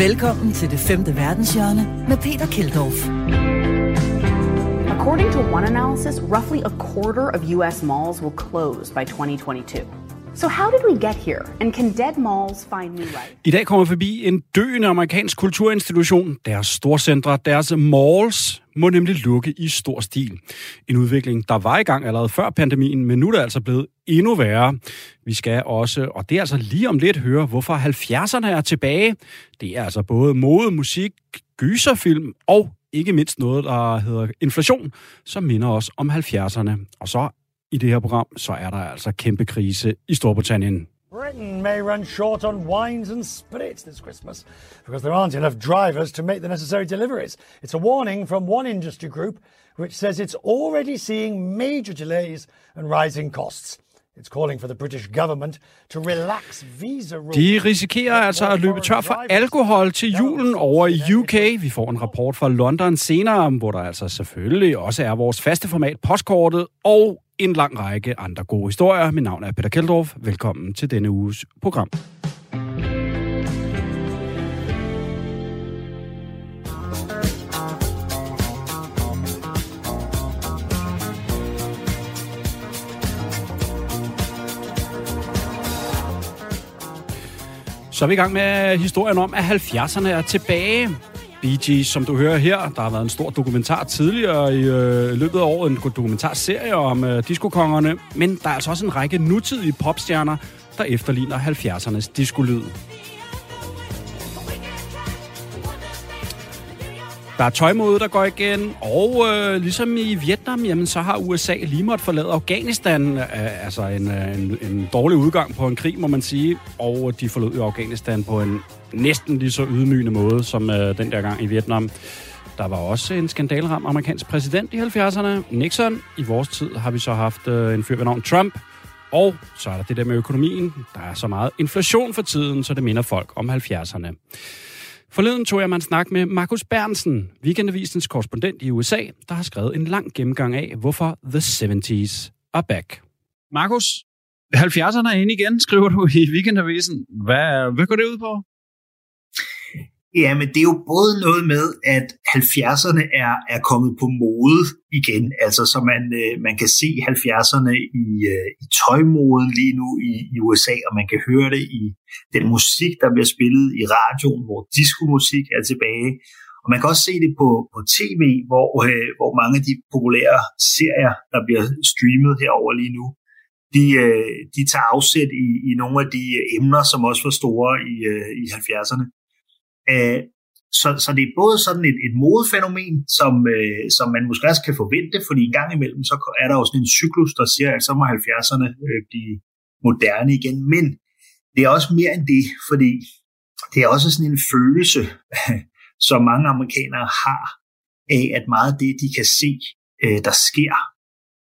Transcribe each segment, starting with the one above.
Velkommen til det femte verdenshjørne med Peter Keldorf. According to one analysis, roughly a quarter of US malls will close by 2022. So how did we get here? And can dead malls find new life? I dag kommer vi forbi en døende amerikansk kulturinstitution. Deres storcentre, deres malls, må nemlig lukke i stor stil. En udvikling, der var i gang allerede før pandemien, men nu er det altså blevet endnu værre. Vi skal også, og det er altså lige om lidt, høre, hvorfor 70'erne er tilbage. Det er altså både mode, musik, gyserfilm og ikke mindst noget, der hedder inflation, som minder os om 70'erne. Og så i det her program, så er der altså kæmpe krise i Storbritannien. Britain may run short on wines and spirits this Christmas because there aren't enough drivers to make the necessary deliveries. It's a warning from one industry group which says it's already seeing major delays and rising costs. It's calling for the British government to relax visa rules. De risikerer altså at løbe tør for alkohol til julen over i UK. Vi får en rapport fra London senere, hvor der altså selvfølgelig også er vores faste format postkortet og en lang række andre gode historier. Mit navn er Peter Keldorf. Velkommen til denne uges program. Så er vi i gang med historien om, at 70'erne er tilbage. Bee Gees, som du hører her, der har været en stor dokumentar tidligere i øh, løbet af året, en dokumentarserie om øh, diskokongerne, men der er altså også en række nutidige popstjerner, der efterligner 70'ernes diskolyd. Der er tøjmode, der går igen, og øh, ligesom i Vietnam, jamen, så har USA lige måtte forlade Afghanistan. Øh, altså en, øh, en, en dårlig udgang på en krig, må man sige. Og de forlod jo Afghanistan på en næsten lige så ydmygende måde som øh, den der gang i Vietnam. Der var også en skandalram amerikansk præsident i 70'erne, Nixon. I vores tid har vi så haft øh, en fyr ved navn Trump. Og så er der det der med økonomien. Der er så meget inflation for tiden, så det minder folk om 70'erne. Forleden tog jeg mig en snak med Markus Bernsen, weekendavisens korrespondent i USA, der har skrevet en lang gennemgang af, hvorfor The 70s are back. Markus, 70'erne er inde igen, skriver du i weekendavisen. Hvad, hvad går det ud på? Ja, men det er jo både noget med, at 70'erne er, er kommet på mode igen, altså så man, øh, man kan se 70'erne i, øh, i tøjmoden lige nu i, i USA, og man kan høre det i den musik, der bliver spillet i radioen, hvor diskomusik er tilbage, og man kan også se det på, på tv, hvor, øh, hvor mange af de populære serier, der bliver streamet herover lige nu, de, øh, de tager afsæt i, i nogle af de emner, som også var store i, øh, i 70'erne. Øh, så, så det er både sådan et, et modefænomen, som, øh, som man måske også kan forvente, fordi en gang imellem, så er der jo sådan en cyklus, der siger, at så må 70'erne øh, blive moderne igen. Men det er også mere end det, fordi det er også sådan en følelse, som mange amerikanere har, af at meget af det, de kan se, øh, der sker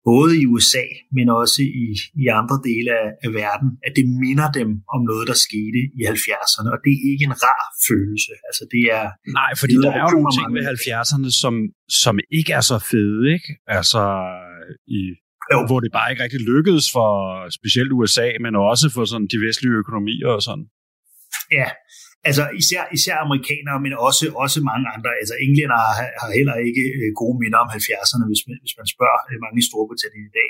både i USA, men også i, i andre dele af, af verden, at det minder dem om noget, der skete i 70'erne, og det er ikke en rar følelse. Altså det er Nej, fordi der er jo nogle ting ved 70'erne, som, som ikke er så fede, ikke? Altså, i, jo. hvor det bare ikke rigtig lykkedes for specielt USA, men også for sådan de vestlige økonomier og sådan. Ja, altså især, især amerikanere, men også, også mange andre. Altså englænder har, har heller ikke øh, gode minder om 70'erne, hvis man, hvis man spørger øh, mange i Storbritannien i dag,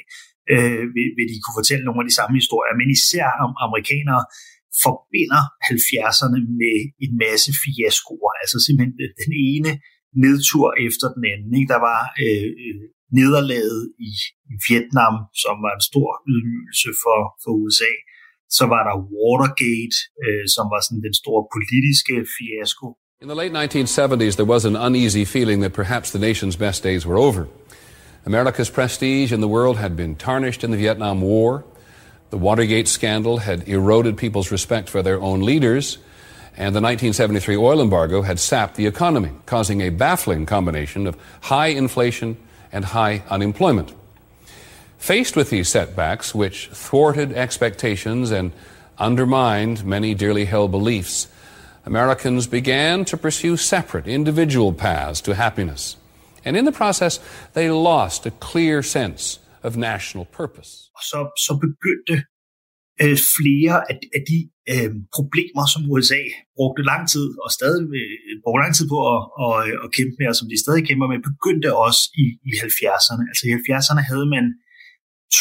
øh, vil, vil de kunne fortælle nogle af de samme historier. Men især om amerikanere forbinder 70'erne med en masse fiaskoer. Altså simpelthen den ene nedtur efter den anden. Ikke? Der var øh, øh, nederlaget i, i Vietnam, som var en stor ydmygelse for, for USA. Så var der Watergate, øh, som var sådan den store politiske fiasko. In the late 1970s, there was an uneasy feeling that perhaps the nation's best days were over. America's prestige in the world had been tarnished in the Vietnam War. The Watergate scandal had eroded people's respect for their own leaders. And the 1973 oil embargo had sapped the economy, causing a baffling combination of high inflation and high unemployment. Faced with these setbacks, which thwarted expectations and undermined many dearly held beliefs, Americans began to pursue separate individual paths to happiness. And in the process, they lost a clear sense of national purpose. Og så, så begyndte øh, flere af, af de øh, problemer, som USA brugte lang tid og stadig øh, brugte lang tid på at, at, øh, at kæmpe med, og som de stadig kæmper med, begyndte også i, i 70'erne. Altså i 70'erne havde man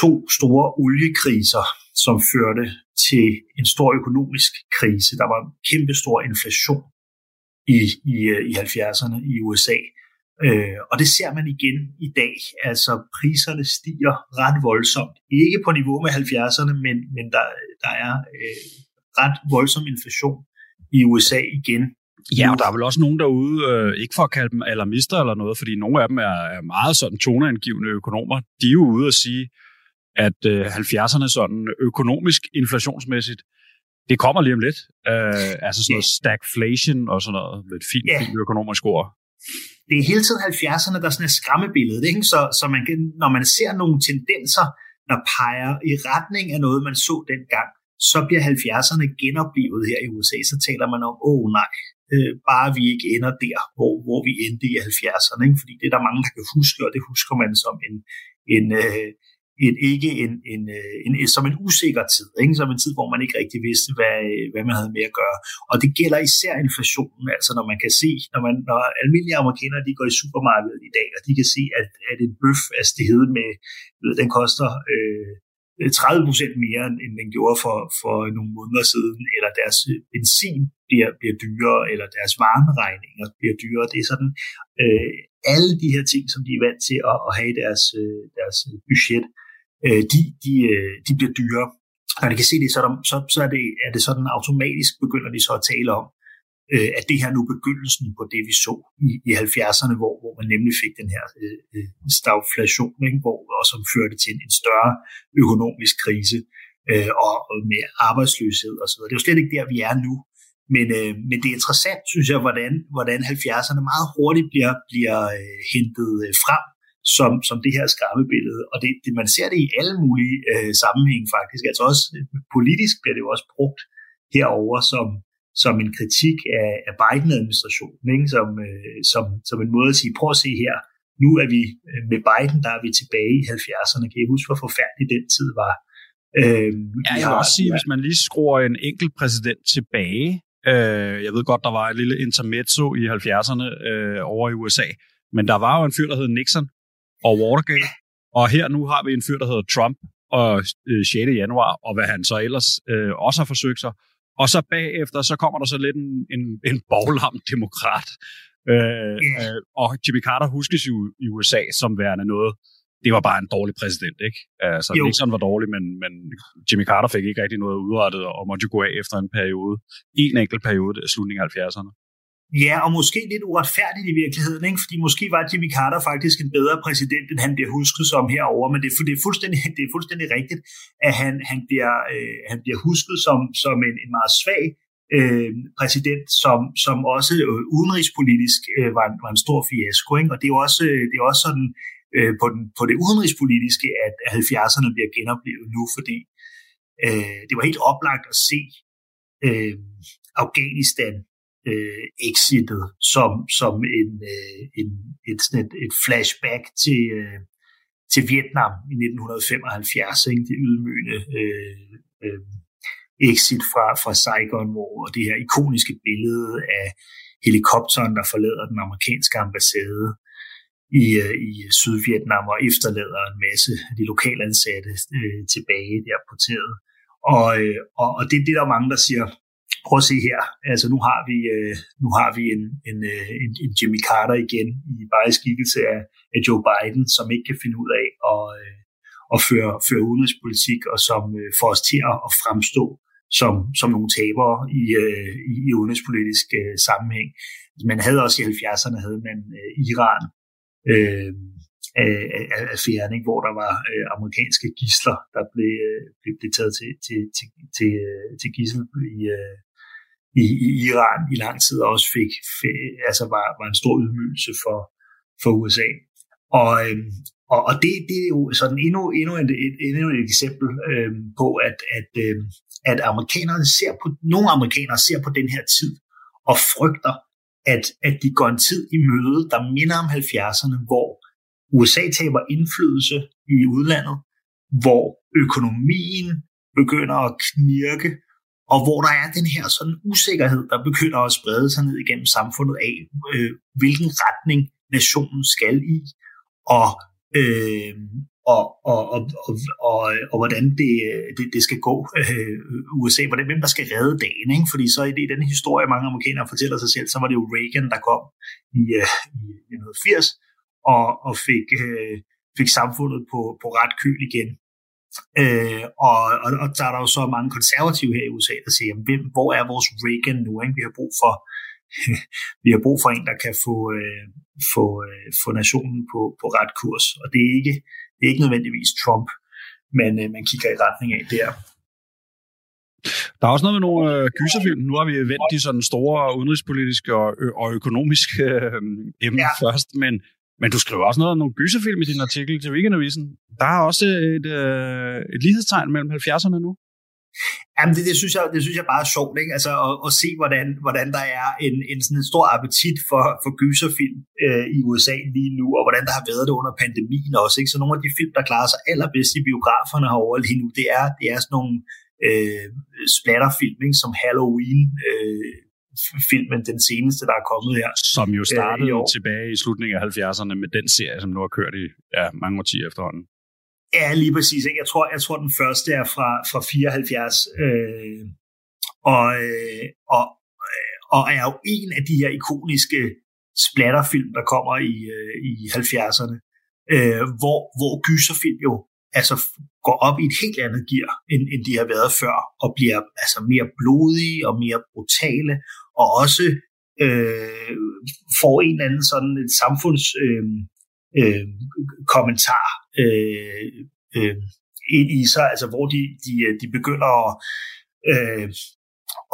to store oliekriser, som førte til en stor økonomisk krise. Der var en kæmpe stor inflation i, i, i 70'erne i USA. Øh, og det ser man igen i dag. Altså priserne stiger ret voldsomt. Ikke på niveau med 70'erne, men, men der, der er øh, ret voldsom inflation i USA igen. Ja, og der er vel også nogen derude, øh, ikke for at kalde dem alarmister eller noget, fordi nogle af dem er, er meget sådan toneangivende økonomer. De er jo ude og sige, at øh, 70'erne sådan økonomisk inflationsmæssigt, det kommer lige om lidt. Øh, altså sådan noget stagflation og sådan noget, med et fint, yeah. fint økonomisk ord det er hele tiden 70'erne, der er sådan et skræmmebillede. Ikke? Så, så man kan, når man ser nogle tendenser, der peger i retning af noget, man så dengang, så bliver 70'erne genoplevet her i USA. Så taler man om, åh oh, nej, øh, bare vi ikke ender der, hvor, hvor vi endte i 70'erne. Ikke? Fordi det er der mange, der kan huske, og det husker man som en, en, øh, en, ikke en, en, en, en, som en usikker tid, ikke? som en tid, hvor man ikke rigtig vidste, hvad, øh, hvad man havde med at gøre. Og det gælder især inflationen, altså når man kan se, når, man, når almindelige amerikanere de går i supermarkedet i dag, og de kan se, at, at en bøf er steget med, ved, den koster øh, 30 procent mere, end den gjorde for, for nogle måneder siden, eller deres øh, benzin bliver, bliver dyrere, eller deres varmeregninger bliver dyrere. Det er sådan, øh, alle de her ting, som de er vant til at, at have i deres, øh, deres budget, øh, Øh, de, de, øh, de bliver dyre. Og de kan se det, så, der, så, så er, det, er det sådan automatisk begynder de så at tale om, øh, at det her nu begyndelsen på det, vi så i, i 70'erne, hvor, hvor man nemlig fik den her øh, øh, stagflation, ikke? hvor, og som førte til en, en større økonomisk krise øh, og, og med arbejdsløshed osv. Det er jo slet ikke der, vi er nu. Men, øh, men det er interessant, synes jeg, hvordan, hvordan 70'erne meget hurtigt bliver, bliver øh, hentet øh, frem som, som det her skræmmebillede. Og det, det, man ser det i alle mulige øh, sammenhænge faktisk. Altså også øh, politisk bliver det jo også brugt herover som, som en kritik af, af Biden-administrationen, ikke? Som, øh, som, som en måde at sige, prøv at se her, nu er vi øh, med Biden, der er vi tilbage i 70'erne. Kan I huske, hvor forfærdelig den tid var? Øh, ja, jeg vil også sige, ja. hvis man lige skruer en enkelt præsident tilbage, øh, jeg ved godt, der var et lille intermezzo i 70'erne øh, over i USA, men der var jo en fyr, der hed Nixon, og Watergate. Og her nu har vi en fyr, der hedder Trump, og øh, 6. januar, og hvad han så ellers øh, også har forsøgt sig. Og så bagefter, så kommer der så lidt en, en, en boglam demokrat. Øh, øh, og Jimmy Carter huskes jo i USA som værende noget, det var bare en dårlig præsident, ikke? Altså, jo. Nixon var dårlig, men, men Jimmy Carter fik ikke rigtig noget udrettet, og måtte jo gå af efter en periode. En enkelt periode, slutningen af 70'erne. Ja, og måske lidt uretfærdigt i virkeligheden, ikke? fordi måske var Jimmy Carter faktisk en bedre præsident, end han bliver husket som herover, men det, det, er, fuldstændig, det er fuldstændig rigtigt, at han, han, bliver, øh, han bliver husket som, som en, en meget svag øh, præsident, som, som også øh, udenrigspolitisk øh, var, en, var en stor fiasko. Ikke? Og det er jo også, øh, det er også sådan øh, på, den, på det udenrigspolitiske, at 70'erne bliver genoplevet nu, fordi øh, det var helt oplagt at se øh, Afghanistan øh, exitet som, som en, øh, en, et, sådan et, et flashback til, øh, til Vietnam i 1975, ikke? det ydmygende øh, øh, exit fra, fra Saigon, hvor det her ikoniske billede af helikopteren, der forlader den amerikanske ambassade i, øh, i Sydvietnam og efterlader en masse af de lokale ansatte øh, tilbage der porteret. Og, øh, og, og det, det er der mange, der siger, prøv at se her, altså nu har vi, øh, nu har vi en, en, øh, en, en Jimmy Carter igen, i bare i skikkelse af, af Joe Biden, som ikke kan finde ud af at, øh, at føre, føre udenrigspolitik, og som øh, får os til at, fremstå som, som nogle tabere i, øh, i, i udenrigspolitisk øh, sammenhæng. Man havde også i 70'erne havde man øh, Iran øh, af, af, af fjerning, hvor der var øh, amerikanske gisler, der blev, øh, blev, blev taget til, til, til, til, øh, til gissel i, øh, i, i Iran i lang tid og også fik, fik altså var, var en stor ydmygelse for, for USA. Og, øh, og, og det, det er jo sådan endnu, endnu, et, et, endnu et eksempel øh, på, at, at, øh, at amerikanerne ser på, nogle amerikanere ser på den her tid og frygter, at, at de går en tid i møde, der minder om 70'erne, hvor USA taber indflydelse i udlandet, hvor økonomien begynder at knirke, og hvor der er den her sådan usikkerhed, der begynder at sprede sig ned igennem samfundet af, øh, hvilken retning nationen skal i, og, øh, og, og, og, og, og, og hvordan det, det, det skal gå øh, USA, hvordan, hvem der skal redde dagen. Ikke? Fordi så i, det, i den historie, mange amerikanere fortæller sig selv, så var det jo Reagan, der kom i, øh, i 1980 og, og fik, øh, fik samfundet på, på ret køl igen. Øh, og, og, og der er der jo så mange konservative her i USA, der siger, jamen, hvem, hvor er vores Reagan nu? Ikke? Vi har brug for vi har brug for en, der kan få, øh, få, øh, få nationen på, på ret kurs. Og det er ikke, det er ikke nødvendigvis Trump, men øh, man kigger i retning af der. Der er også noget med nogle øh, gyserfilm. Nu har vi vendt de sådan store udenrigspolitiske og, ø- og økonomiske øh, emner ja. først, men, men du skriver også noget om nogle gyserfilm i din artikel til Weekendavisen. Der er også et, øh, et lighedstegn mellem 70'erne nu. Jamen, det, det, synes jeg, det synes jeg bare er sjovt, ikke? Altså, at, at se, hvordan, hvordan der er en, en, sådan en stor appetit for, for gyserfilm øh, i USA lige nu, og hvordan der har været det under pandemien også. Ikke? Så nogle af de film, der klarer sig allerbedst i biograferne herovre lige nu, det er, det er sådan nogle øh, splatterfilm, ikke? som Halloween, øh, filmen, den seneste, der er kommet her. Som jo startede øh, tilbage i slutningen af 70'erne med den serie, som nu har kørt i ja, mange årtier efterhånden. Ja, lige præcis. Ikke? Jeg, tror, jeg tror, den første er fra, fra 74. Øh, og, øh, og, øh, og er jo en af de her ikoniske splatterfilm, der kommer i, øh, i 70'erne, øh, hvor, hvor gyserfilm jo altså går op i et helt andet gear, end, end de har været før, og bliver altså mere blodige og mere brutale, og også øh, får en eller anden sådan et samfunds øh, øh, kommentar øh, øh, ind i sig, altså hvor de, de, de begynder at, øh,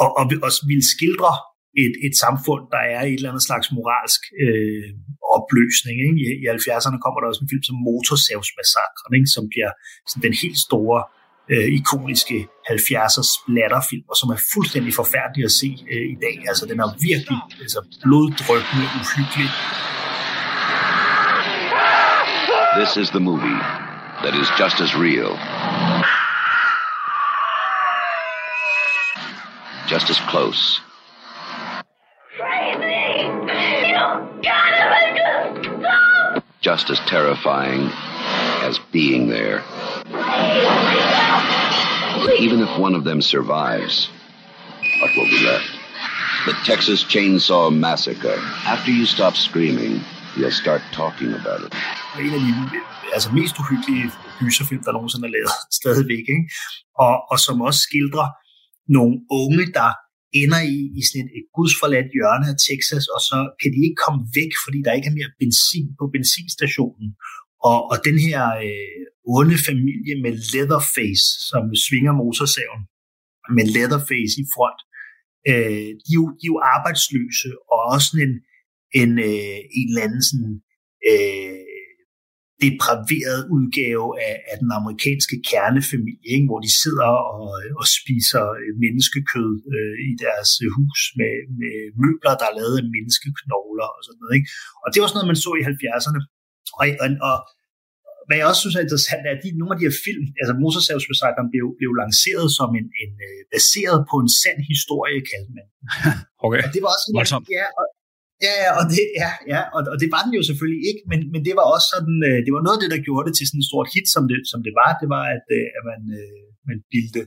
og, og, og vil skildre et, et samfund, der er i et eller andet slags moralsk øh, opløsning. Ikke? I, I 70'erne kommer der også en film som Motorsavsmassakren, ikke? som bliver sådan den helt store øh, Øh, ikoniske 70'er splatterfilm, som er fuldstændig forfærdelig at se øh, i dag. Altså, den er virkelig altså, bloddrøbende, uhyggelig. This is the movie that is just as real. Just as close. Just as terrifying as being there. Even if one of them survives, what will be left? The Texas Chainsaw Massacre. After you stop screaming, you'll start talking about it. En af de altså, mest uhyggelige gyserfilm, der nogensinde er lavet stadigvæk. Ikke? Og, og som også skildrer nogle unge, der ender i, i sådan et, et gudsforladt hjørne af Texas, og så kan de ikke komme væk, fordi der ikke er mere benzin på benzinstationen. Og, og den her øh, onde familie med Leatherface, som svinger motorsaven, med Leatherface i front, øh, de, er jo, de er jo arbejdsløse, og også en, en, øh, en eller anden sådan, øh, depraveret udgave af, af den amerikanske kernefamilie, ikke? hvor de sidder og, og spiser øh, menneskekød øh, i deres øh, hus med, med møbler, der er lavet af menneskeknogler og sådan noget. Ikke? Og det var sådan noget, man så i 70'erne. Og, og, og hvad jeg også synes er interessant, er, at de, nogle af de her film, altså Motorsavsmassakren blev, blev lanceret som en, en uh, baseret på en sand historie, kaldte man. okay. Og det var også en, ja, og, Ja, og det, ja, ja og, og det var den jo selvfølgelig ikke, men, men det var også sådan, øh, det var noget af det, der gjorde det til sådan et stort hit, som det, som det var, det var, at, øh, at man, øh, man bildte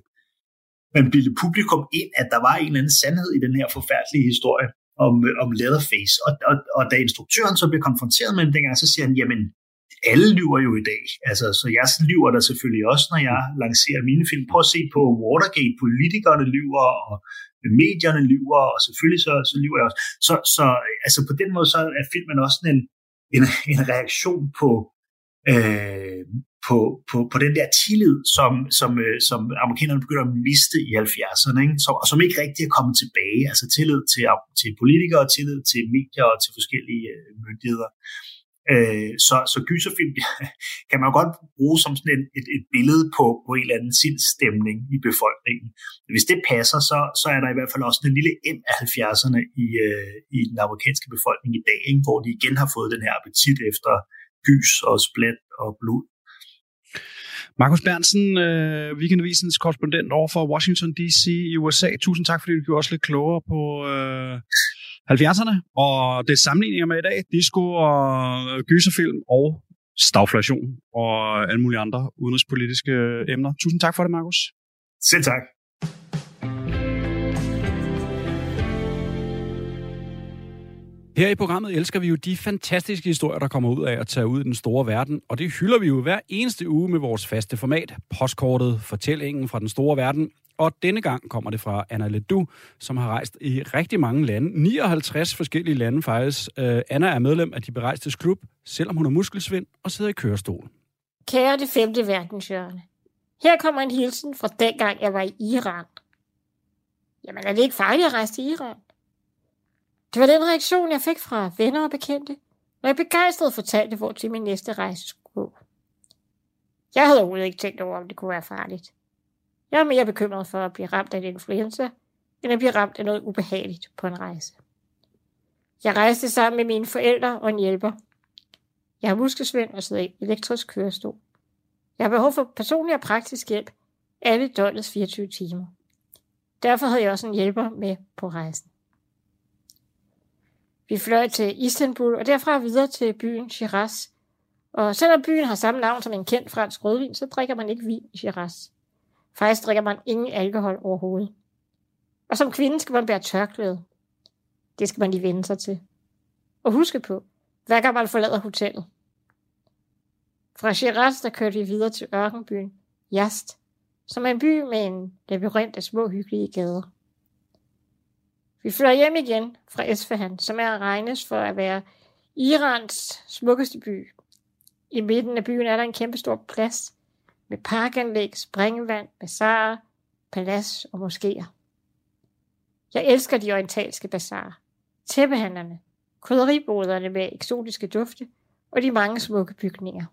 man bildte publikum ind, at der var en eller anden sandhed i den her forfærdelige historie om, om Leatherface. Og, og, og da instruktøren så blev konfronteret med den dengang, så siger han, jamen, alle lyver jo i dag. Altså, så jeg lyver der selvfølgelig også, når jeg lancerer mine film. Prøv at se på Watergate, politikerne lyver, og medierne lyver, og selvfølgelig så, så lyver jeg også. Så, så altså på den måde, så er filmen også en, en, en reaktion på, øh, på, på, på den der tillid, som, som, øh, som amerikanerne begynder at miste i 70'erne, ikke? Som, og som ikke rigtig er kommet tilbage. Altså tillid til, til politikere, tillid til medier og til forskellige øh, myndigheder. Øh, så, så gyserfilm kan man godt bruge som sådan et, et, et billede på, på en eller anden sindsstemning i befolkningen. Hvis det passer, så, så er der i hvert fald også en lille M af 70'erne i, øh, i den amerikanske befolkning i dag, ikke? hvor de igen har fået den her appetit efter gys og splat og blod. Markus Bernsen, øh, Weekendavisens korrespondent over for Washington D.C. i USA. Tusind tak, fordi du gjorde os lidt klogere på øh, 70'erne. Og det er sammenligninger med i dag. Disco og gyserfilm og stagflation og alle mulige andre udenrigspolitiske emner. Tusind tak for det, Markus. Selv tak. Her i programmet elsker vi jo de fantastiske historier, der kommer ud af at tage ud i den store verden, og det hylder vi jo hver eneste uge med vores faste format, postkortet, fortællingen fra den store verden. Og denne gang kommer det fra Anna Ledoux, som har rejst i rigtig mange lande. 59 forskellige lande faktisk. Øh, Anna er medlem af De Berejstes Klub, selvom hun har muskelsvind og sidder i kørestol. Kære det femte verdenshjørne. Her kommer en hilsen fra dengang, jeg var i Iran. Jamen, er det ikke farligt at rejse til Iran? Det var den reaktion, jeg fik fra venner og bekendte, når jeg begejstret fortalte, hvor til min næste rejse skulle gå. Jeg havde overhovedet ikke tænkt over, om det kunne være farligt. Jeg er mere bekymret for at blive ramt af en influenza, end at blive ramt af noget ubehageligt på en rejse. Jeg rejste sammen med mine forældre og en hjælper. Jeg har muskelsvind og sidder i elektrisk kørestol. Jeg har behov for personlig og praktisk hjælp alle døgnets 24 timer. Derfor havde jeg også en hjælper med på rejsen. Vi fløj til Istanbul og derfra videre til byen Shiraz. Og selvom byen har samme navn som en kendt fransk rødvin, så drikker man ikke vin i Shiraz. Faktisk drikker man ingen alkohol overhovedet. Og som kvinde skal man bære tørklæde. Det skal man lige vende sig til. Og huske på, hver gang man forlader hotellet. Fra Shiraz, der kørte vi videre til ørkenbyen Jast, som er en by med en labyrint af små hyggelige gader. Vi flytter hjem igen fra Esfahan, som er regnes for at være Irans smukkeste by. I midten af byen er der en kæmpe stor plads med parkanlæg, springvand, bazarer, palads og moskéer. Jeg elsker de orientalske bazarer, tæppehandlerne, krydderiboderne med eksotiske dufte og de mange smukke bygninger.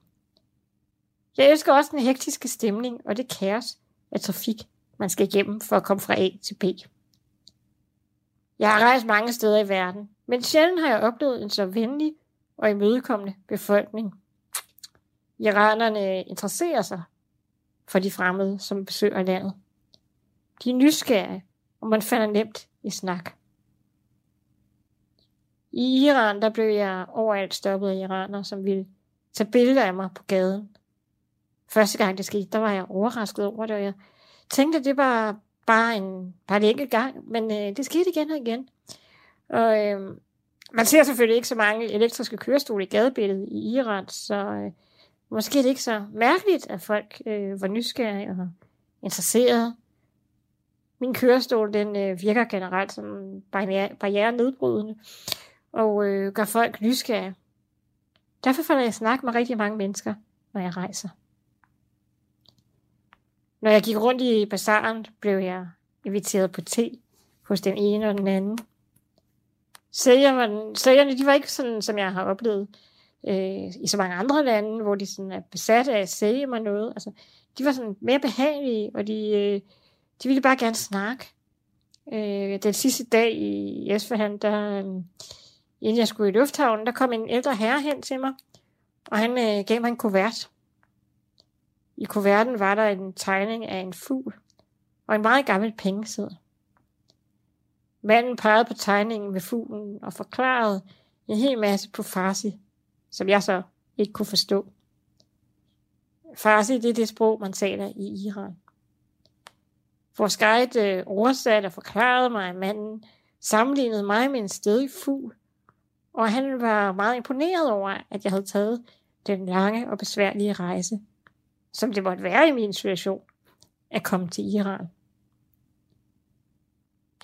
Jeg elsker også den hektiske stemning og det kaos af trafik, man skal igennem for at komme fra A til B. Jeg har rejst mange steder i verden, men sjældent har jeg oplevet en så venlig og imødekommende befolkning. Iranerne interesserer sig for de fremmede, som besøger landet. De er nysgerrige, og man falder nemt i snak. I Iran, der blev jeg overalt stoppet af iranere, som ville tage billeder af mig på gaden. Første gang det skete, der var jeg overrasket over det, og jeg tænkte, at det var bare en, par enkelt gang, men øh, det skete igen og igen. Og øh, man ser selvfølgelig ikke så mange elektriske kørestole i gadebilledet i Iran, så øh, måske er det ikke så mærkeligt, at folk øh, var nysgerrige og interesserede. Min kørestol, den øh, virker generelt som barriere, barriere nedbrydende og øh, gør folk nysgerrige. Derfor får jeg snak med rigtig mange mennesker, når jeg rejser. Når jeg gik rundt i bazaren, blev jeg inviteret på te hos den ene og den anden. Sælgerne, sælgerne de var ikke sådan, som jeg har oplevet øh, i så mange andre lande, hvor de sådan er besatte af at sælge mig noget. Altså, de var sådan mere behagelige, og de, øh, de ville bare gerne snakke. Øh, den sidste dag i Esfahan, der, øh, inden jeg skulle i lufthavnen, der kom en ældre herre hen til mig, og han øh, gav mig en kuvert. I kuverten var der en tegning af en fugl og en meget gammel pengeseddel. Manden pegede på tegningen med fuglen og forklarede en hel masse på farsi, som jeg så ikke kunne forstå. Farsi det er det sprog, man taler i Iran. Vores guide øh, oversatte og forklarede mig, at manden sammenlignede mig med en stedig fugl, og han var meget imponeret over, at jeg havde taget den lange og besværlige rejse som det måtte være i min situation, at komme til Iran.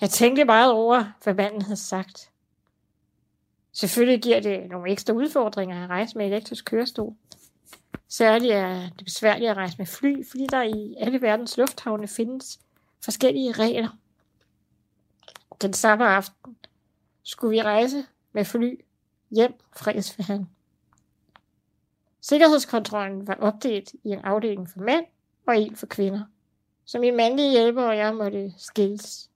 Jeg tænkte meget over, hvad manden havde sagt. Selvfølgelig giver det nogle ekstra udfordringer at rejse med elektrisk kørestol. Særligt er det besværligt at rejse med fly, fordi der i alle verdens lufthavne findes forskellige regler. Den samme aften skulle vi rejse med fly hjem fra Esfahan. Sikkerhedskontrollen var opdelt i en afdeling for mænd og en for kvinder, så min mandlige hjælper og jeg måtte skilles.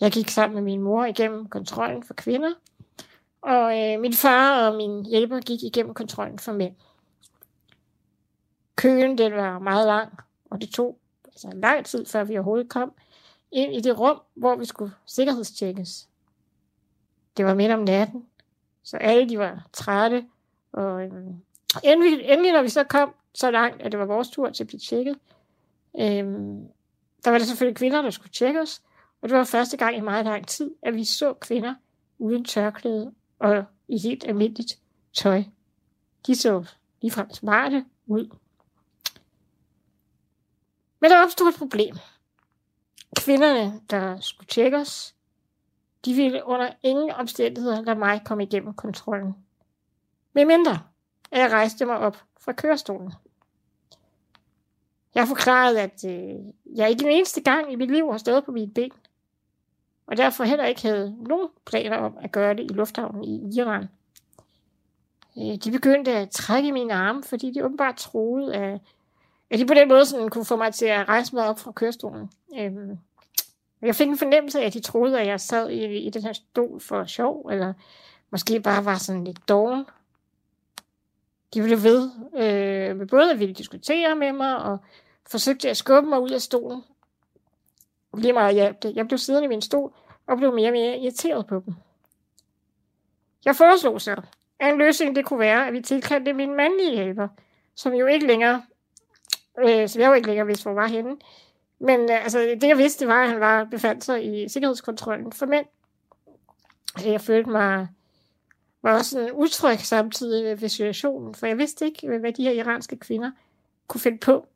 Jeg gik sammen med min mor igennem kontrollen for kvinder, og øh, min far og min hjælper gik igennem kontrollen for mænd. Køen den var meget lang, og det tog altså lang tid, før vi overhovedet kom ind i det rum, hvor vi skulle sikkerhedstjekkes. Det var midt om natten, så alle de var trætte, og øh, endelig, endelig, når vi så kom så langt, at det var vores tur til at blive tjekket, øh, der var det selvfølgelig kvinder, der skulle tjekke os, og det var første gang i meget lang tid, at vi så kvinder uden tørklæde og i helt almindeligt tøj. De så ligefrem smarte ud. Men der opstod et problem. Kvinderne, der skulle tjekke os, de ville under ingen omstændigheder lade mig komme igennem kontrollen. Med mindre, at jeg rejste mig op fra kørestolen. Jeg forklarede, at øh, jeg ikke den eneste gang i mit liv har stået på mine ben, og derfor heller ikke havde nogen planer om at gøre det i lufthavnen i Iran. Øh, de begyndte at trække mine arme, fordi de åbenbart troede, at, at de på den måde sådan kunne få mig til at rejse mig op fra kørestolen. Øhm, jeg fik en fornemmelse af, at de troede, at jeg sad i, i den her stol for sjov, eller måske bare var sådan lidt doven. De blev ved øh, med både at ville diskutere med mig, og forsøgte at skubbe mig ud af stolen. Lige meget hjalp det. Jeg blev siddende i min stol, og blev mere og mere irriteret på dem. Jeg foreslog så, at en løsning det kunne være, at vi tilkaldte min mandlige hjælper, som jo ikke længere, øh, som jeg jo ikke længere vidste, hvor var henne, men øh, altså, det jeg vidste, det var, at han var befandt sig i sikkerhedskontrollen for mænd. Jeg følte mig var også en utryg samtidig ved situationen, for jeg vidste ikke, hvad de her iranske kvinder kunne finde på.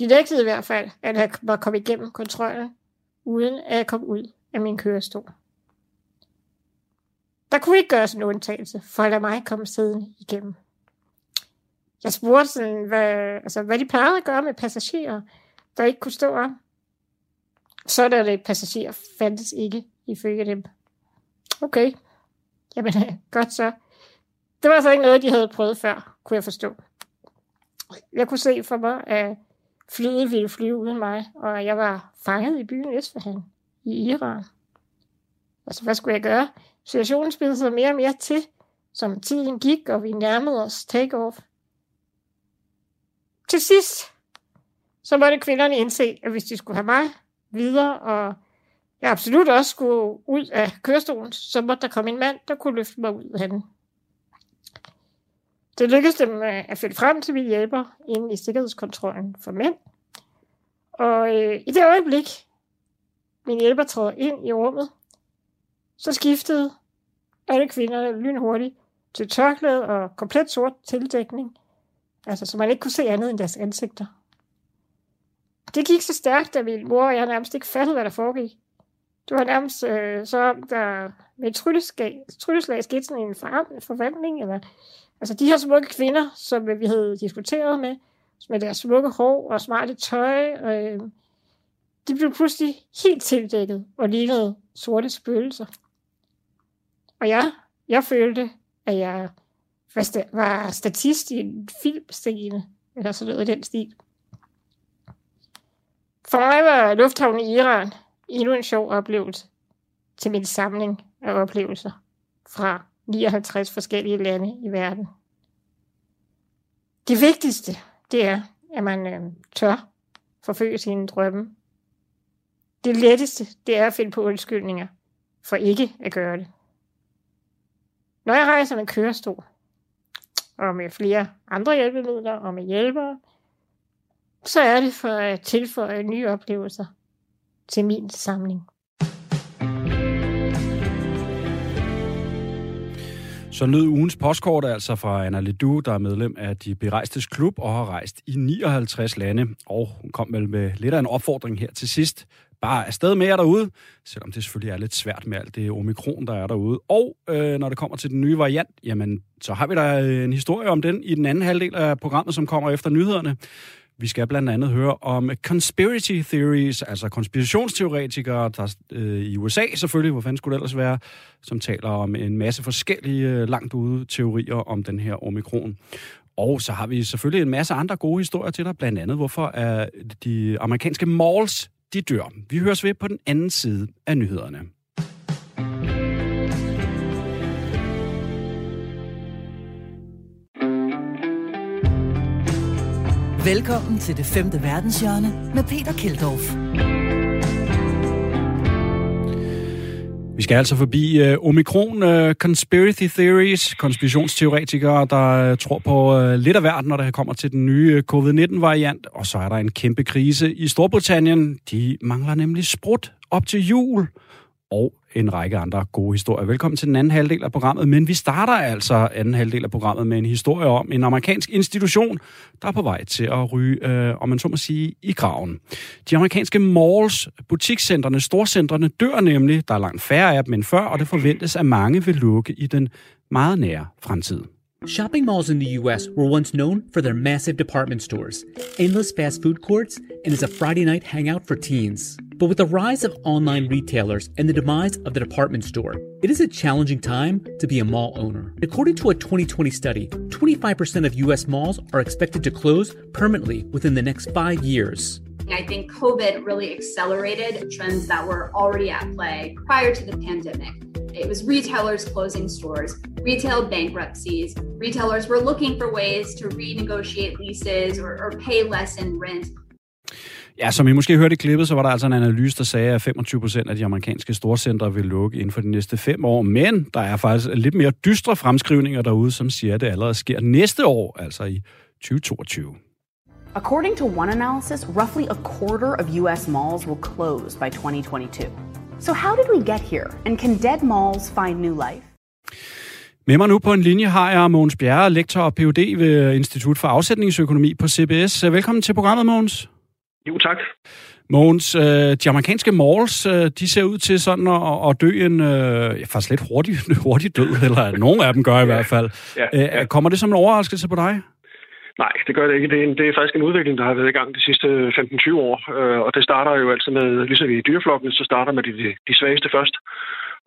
De nægtede i hvert fald, at jeg var kommet igennem kontrollen, uden at jeg kom ud af min kørestol. Der kunne ikke gøres en undtagelse for at lade mig komme siden igennem. Jeg spurgte sådan, hvad, altså, hvad de plejede at gøre med passagerer, der ikke kunne stå op. det passagerer fandtes ikke ifølge dem. Okay, jamen godt så. Det var altså ikke noget, de havde prøvet før, kunne jeg forstå. Jeg kunne se for mig, at flyet ville flyve uden mig, og jeg var fanget i byen Esfahan i Iran. Altså, hvad skulle jeg gøre? Situationen spillede sig mere og mere til, som tiden gik, og vi nærmede os take-off. Til sidst, så måtte kvinderne indse, at hvis de skulle have mig videre, og jeg absolut også skulle ud af kørestolen, så måtte der komme en mand, der kunne løfte mig ud af den. Det lykkedes dem øh, at finde frem til min hjælper inde i sikkerhedskontrollen for mænd. Og øh, i det øjeblik, min hjælper trådte ind i rummet, så skiftede alle kvinderne lynhurtigt til tørklæde og komplet sort tildækning, altså så man ikke kunne se andet end deres ansigter. Det gik så stærkt, at min mor og jeg nærmest ikke fattede, hvad der foregik. Det var nærmest øh, så, der med et trylleslag skete sådan en forvandling. Eller, altså de her smukke kvinder, som vi havde diskuteret med, med deres smukke hår og smarte tøj, øh, de blev pludselig helt tildækket og lignede sorte spøgelser. Og jeg, jeg følte, at jeg var statist i en filmscene, eller sådan noget i den stil. For mig var lufthavnen i Iran endnu en sjov oplevelse til min samling af oplevelser fra 59 forskellige lande i verden. Det vigtigste, det er, at man øh, tør forfølge sine drømme. Det letteste, det er at finde på undskyldninger for ikke at gøre det. Når jeg rejser med kørestol, og med flere andre hjælpemidler og med hjælpere, så er det for at tilføje nye oplevelser til min samling. Så lød ugens postkort altså fra Anna Ledoux, der er medlem af De Berejstes Klub og har rejst i 59 lande. Og hun kom vel med lidt af en opfordring her til sidst. Bare afsted med jer derude, selvom det selvfølgelig er lidt svært med alt det omikron, der er derude. Og øh, når det kommer til den nye variant, jamen, så har vi da en historie om den i den anden halvdel af programmet, som kommer efter nyhederne. Vi skal blandt andet høre om conspiracy theories, altså konspirationsteoretikere, der øh, i USA selvfølgelig, hvor fanden skulle det ellers være, som taler om en masse forskellige øh, langt ude teorier om den her omikron. Og så har vi selvfølgelig en masse andre gode historier til dig, blandt andet hvorfor er de amerikanske malls, de dør. Vi høres ved på den anden side af nyhederne. Velkommen til det femte verdenshjørne med Peter Keldorf. Vi skal altså forbi uh, omikron uh, conspiracy theories, konspirationsteoretikere, der uh, tror på uh, lidt af hvert, når det kommer til den nye uh, covid-19-variant. Og så er der en kæmpe krise i Storbritannien. De mangler nemlig sprut op til jul. Og en række andre gode historier. Velkommen til den anden halvdel af programmet, men vi starter altså anden halvdel af programmet med en historie om en amerikansk institution, der er på vej til at ryge, øh, om man så må sige, i graven. De amerikanske malls, butikscentrene, storcentrene dør nemlig. Der er langt færre af dem end før, og det forventes, at mange vil lukke i den meget nære fremtid. Shopping malls in the US were once known for their massive department stores, endless fast food courts, and as a Friday night hangout for teens. But with the rise of online retailers and the demise of the department store, it is a challenging time to be a mall owner. According to a 2020 study, 25% of US malls are expected to close permanently within the next five years. I think COVID really accelerated trends that were already at play prior to the pandemic. It was retailers closing stores, retail bankruptcies. Retailers were looking for ways to renegotiate leases or, or pay less in rent. Ja, som I måske hørte i klippet, så var der altså en analyse, der sagde, at 25 procent af de amerikanske storcentre vil lukke inden for de næste fem år. Men der er faktisk lidt mere dystre fremskrivninger derude, som siger, at det allerede sker næste år, altså i 2022. According to one analysis, roughly a quarter of US malls will close by 2022. So, how did we get here? And can dead malls find new life? Med mig nu på en linje har jeg Mogens Bjerre, lektor og Ph.D. ved Institut for Afsætningsøkonomi på CBS. Velkommen til programmet, Mogens. Jo, tak. Mogens, øh, de amerikanske malls, øh, de ser ud til sådan at, at dø en øh, ja, faktisk lidt hurtig, hurtig død, eller nogle af dem gør i hvert fald. Ja, ja. Øh, kommer det som en overraskelse på dig? Nej, det gør det ikke. Det er, en, det er faktisk en udvikling, der har været i gang de sidste 15-20 år. Øh, og det starter jo altid med, ligesom i dyreflokkene, så starter med de, de svageste først.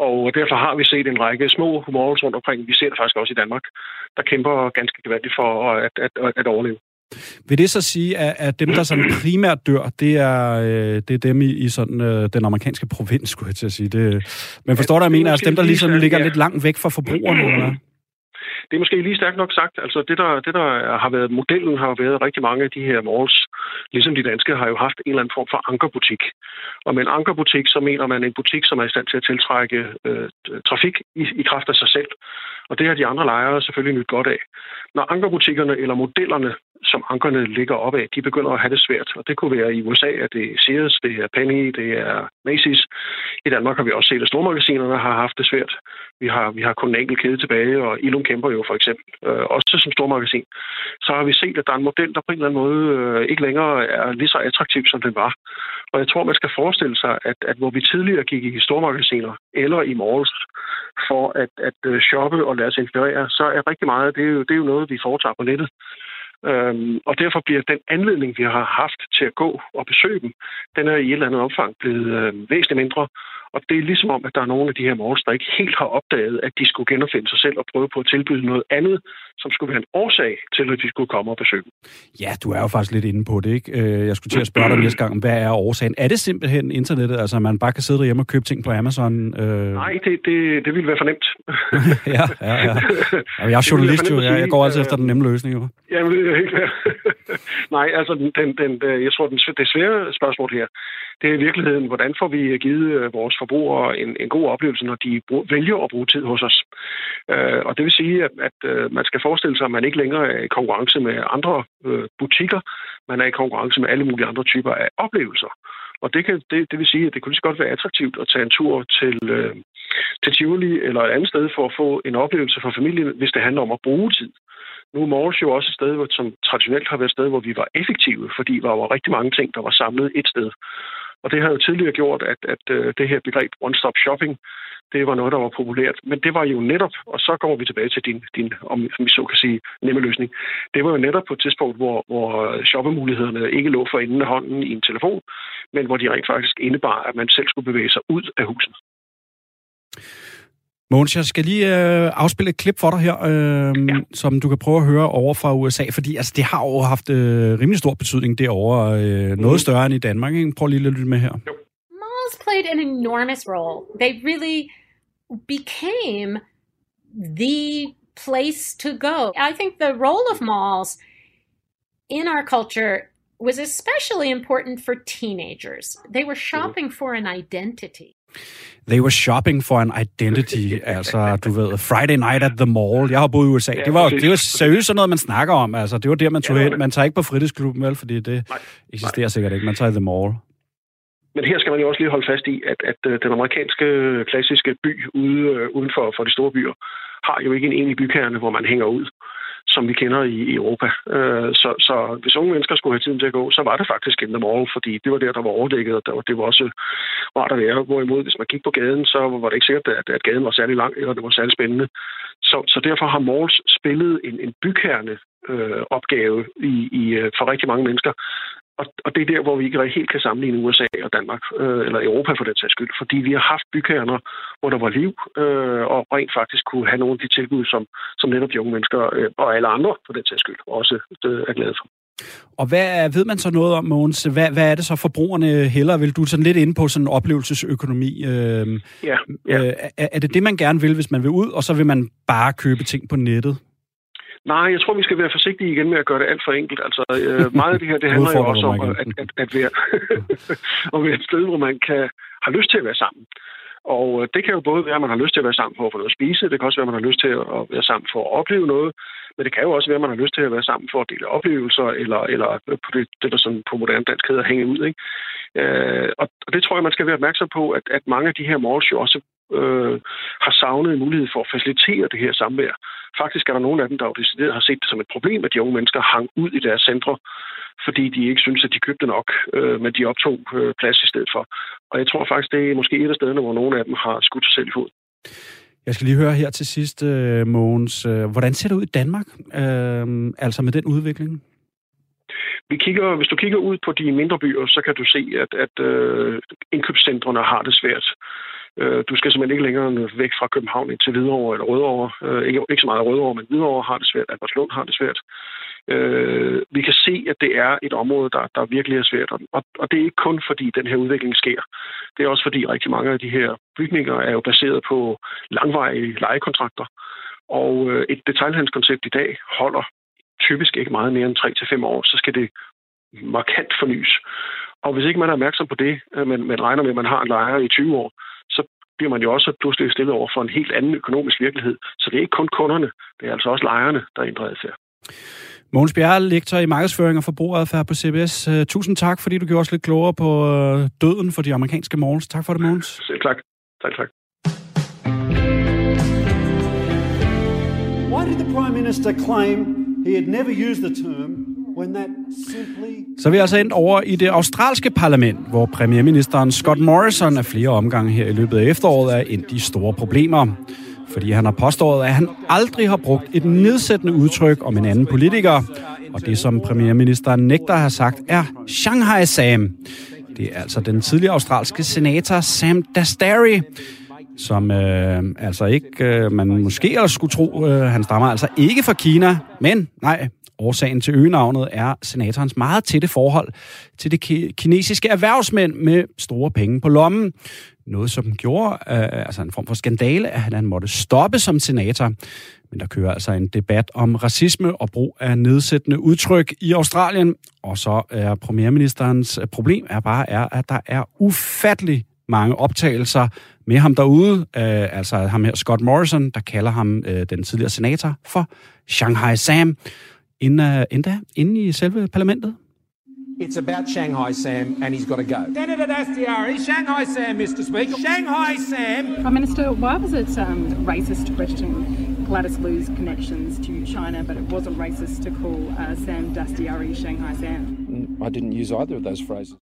Og derfor har vi set en række små malls rundt omkring. Vi ser det faktisk også i Danmark, der kæmper ganske gevaldigt for at, at, at, at overleve. Vil det så sige, at, at dem, der sådan primært dør, det er, øh, det er dem i, i sådan, øh, den amerikanske provins, skulle jeg til at sige. Det, men forstår du, hvad jeg mener? Altså dem, der ligesom ligger lidt langt væk fra forbrugerne, eller? Det er måske lige stærkt nok sagt. Altså det der, det, der har været modellen, har været rigtig mange af de her malls, ligesom de danske, har jo haft en eller anden form for ankerbutik. Og med en ankerbutik, så mener man en butik, som er i stand til at tiltrække øh, trafik i, i kraft af sig selv. Og det har de andre lejere selvfølgelig nyt godt af. Når ankerbutikkerne eller modellerne som ankerne ligger op af, de begynder at have det svært. Og det kunne være i USA, at det er Sears, det er Penny, det er Macy's. I Danmark har vi også set, at stormagasinerne har haft det svært. Vi har, vi har kun en enkelt kæde tilbage, og Ilum kæmper jo for eksempel øh, også som stormagasin. Så har vi set, at der er en model, der på en eller anden måde øh, ikke længere er lige så attraktiv, som den var. Og jeg tror, man skal forestille sig, at, at hvor vi tidligere gik i stormagasiner eller i malls for at, at øh, shoppe og lade os inspirere, så er rigtig meget, det er jo, det er jo noget, vi foretager på nettet. Øhm, og derfor bliver den anledning, vi har haft til at gå og besøge dem, den er i et eller andet omfang blevet øh, væsentligt mindre. Og det er ligesom om, at der er nogle af de her malls, der ikke helt har opdaget, at de skulle genopfinde sig selv og prøve på at tilbyde noget andet, som skulle være en årsag til, at de skulle komme og besøge. Ja, du er jo faktisk lidt inde på det, ikke? Øh, jeg skulle til at spørge dig næste gang, hvad er årsagen? Er det simpelthen internettet, altså man bare kan sidde derhjemme og købe ting på Amazon? Øh... Nej, det, det, det ville være for nemt. ja, ja, ja. Jeg er journalist jo, jeg, jeg går altid efter den nemme løsning jo. Jamen, det er ikke Nej, altså, den, den, jeg tror, den, det svære spørgsmål her, det er i virkeligheden, hvordan får vi givet øh, vores forbrugere en, en god oplevelse, når de vælger at bruge tid hos os. Øh, og det vil sige, at, at øh, man skal forestille sig, at man ikke længere er i konkurrence med andre øh, butikker, man er i konkurrence med alle mulige andre typer af oplevelser. Og det, kan, det, det vil sige, at det kunne lige så godt være attraktivt at tage en tur til, øh, til Tivoli eller et andet sted for at få en oplevelse for familien, hvis det handler om at bruge tid. Nu er Mors jo også et sted, hvor, som traditionelt har været et sted, hvor vi var effektive, fordi der var rigtig mange ting, der var samlet et sted. Og det har jo tidligere gjort, at, at øh, det her begreb one-stop shopping, det var noget, der var populært. Men det var jo netop, og så går vi tilbage til din, din om vi så kan sige, nemme løsning. Det var jo netop på et tidspunkt, hvor, hvor shoppemulighederne ikke lå for enden af hånden i en telefon, men hvor de rent faktisk indebar, at man selv skulle bevæge sig ud af huset. Mogens, jeg skal lige øh, afspille et klip for dig her, øh, ja. som du kan prøve at høre over fra USA, fordi altså, det har jo haft øh, rimelig stor betydning derovre, øh, mm. noget større end i Danmark. Ikke? Prøv lige at lytte med her. Jo. Malls played an enormous role. They really became the place to go. I think the role of malls in our culture was especially important for teenagers. They were shopping for an identity. They were shopping for an identity, altså, du ved, Friday night at the mall. Jeg har boet i USA. Ja, det var, det var seriøst sådan noget, man snakker om. Altså, det var der, man tog Ja, hen. Man tager ikke på fritidsklubben, vel, fordi det Nej. eksisterer sikkert ikke. Man tager i the mall. Men her skal man jo også lige holde fast i, at, at øh, den amerikanske klassiske by ude, øh, uden for, for de store byer har jo ikke en egentlig bykerne, hvor man hænger ud, som vi kender i, Europa. Øh, så, så hvis unge mennesker skulle have tiden til at gå, så var det faktisk in the mall, fordi det var der, der var overdækket, og der, det var også rart at være. Hvorimod, hvis man gik på gaden, så var det ikke sikkert, at, at gaden var særlig lang, eller det var særlig spændende. Så, så derfor har malls spillet en, en bykerne øh, opgave i, i, øh, for rigtig mange mennesker. Og, og det er der, hvor vi ikke helt kan sammenligne USA og Danmark, øh, eller Europa for den sags skyld, fordi vi har haft bykerner, hvor der var liv, øh, og rent faktisk kunne have nogle af de tilbud, som, som netop de unge mennesker øh, og alle andre for den sags skyld også øh, er glade for. Og hvad ved man så noget om, Mogens? Hvad, hvad er det så, forbrugerne heller vil? Du er sådan lidt inde på sådan en oplevelsesøkonomi. Øh, Ja, ja. øh, er, er det det, man gerne vil, hvis man vil ud, og så vil man bare købe ting på nettet? Nej, jeg tror, vi skal være forsigtige igen med at gøre det alt for enkelt. Altså, øh, meget af det her, det handler jo også om at, at, at, være, være et sted, hvor man kan, har lyst til at være sammen. Og øh, det kan jo både være, at man har lyst til at være sammen for at få noget at spise, det kan også være, at man har lyst til at være sammen for at opleve noget, men det kan jo også være, at man har lyst til at være sammen for at dele oplevelser, eller, eller på det, det, der sådan på moderne dansk hedder hænge ud. Ikke? Øh, og og det tror jeg, man skal være opmærksom på, at, at mange af de her malls jo også øh, har savnet en mulighed for at facilitere det her samvær. Faktisk er der nogle af dem, der jo decideret har set det som et problem, at de unge mennesker hang ud i deres centre, fordi de ikke synes, at de købte nok, øh, men de optog øh, plads i stedet for. Og jeg tror faktisk, det er måske et af stederne, hvor nogle af dem har skudt sig selv i fod. Jeg skal lige høre her til sidst, øh, Mogens. Øh, hvordan ser det ud i Danmark, øh, altså med den udvikling? Vi kigger, hvis du kigger ud på de mindre byer, så kan du se, at, at øh, indkøbscentrene har det svært. Øh, du skal simpelthen ikke længere væk fra København ind til Hvidovre eller Rødovre. Øh, ikke, ikke så meget Rødovre, men Hvidovre har det svært. Albertslund har det svært. Øh, vi kan se, at det er et område, der, der virkelig er svært. Og, og det er ikke kun fordi den her udvikling sker. Det er også fordi rigtig mange af de her bygninger er jo baseret på langvarige lejekontrakter. Og øh, et detaljhandelskoncept i dag holder typisk ikke meget mere end 3-5 år, så skal det markant fornyes. Og hvis ikke man er opmærksom på det, øh, men man regner med, at man har en lejer i 20 år, bliver man jo også pludselig stillet over for en helt anden økonomisk virkelighed. Så det er ikke kun kunderne, det er altså også lejerne, der ændrer adfærd. Mogens Bjerre, lektor i markedsføring og forbrugeradfærd på CBS. Uh, tusind tak, fordi du gjorde os lidt klogere på uh, døden for de amerikanske malls. Tak for det, Mogens. Selv tak. Tak, tak. Why did the Prime Minister claim he had never used the term så er vi altså endt over i det australske parlament, hvor premierministeren Scott Morrison af flere omgange her i løbet af efteråret er endt i store problemer. Fordi han har påstået, at han aldrig har brugt et nedsættende udtryk om en anden politiker. Og det, som premierministeren nægter at have sagt, er Shanghai Sam. Det er altså den tidligere australske senator Sam Dastary, som øh, altså ikke, øh, man måske også skulle tro, øh, han stammer altså ikke fra Kina, men nej, årsagen til øgenavnet er senatorens meget tætte forhold til det kinesiske erhvervsmænd med store penge på lommen. Noget, som gjorde øh, altså en form for skandale, at han måtte stoppe som senator. Men der kører altså en debat om racisme og brug af nedsættende udtryk i Australien. Og så er premierministerens problem er bare, er, at der er ufattelig mange optagelser med ham derude. Øh, altså ham her, Scott Morrison, der kalder ham øh, den tidligere senator for Shanghai Sam. Inden, uh, inden, inde i selve parlamentet. It's about Shanghai Sam, and he's got to go. Senator Dastiari, Shanghai Sam, Mr. Speaker. Shanghai Sam. Prime Minister, why was it um, racist to question Gladys Liu's connections to China, but it wasn't racist to call uh, Sam Dastiari Shanghai Sam? I didn't use either of those phrases.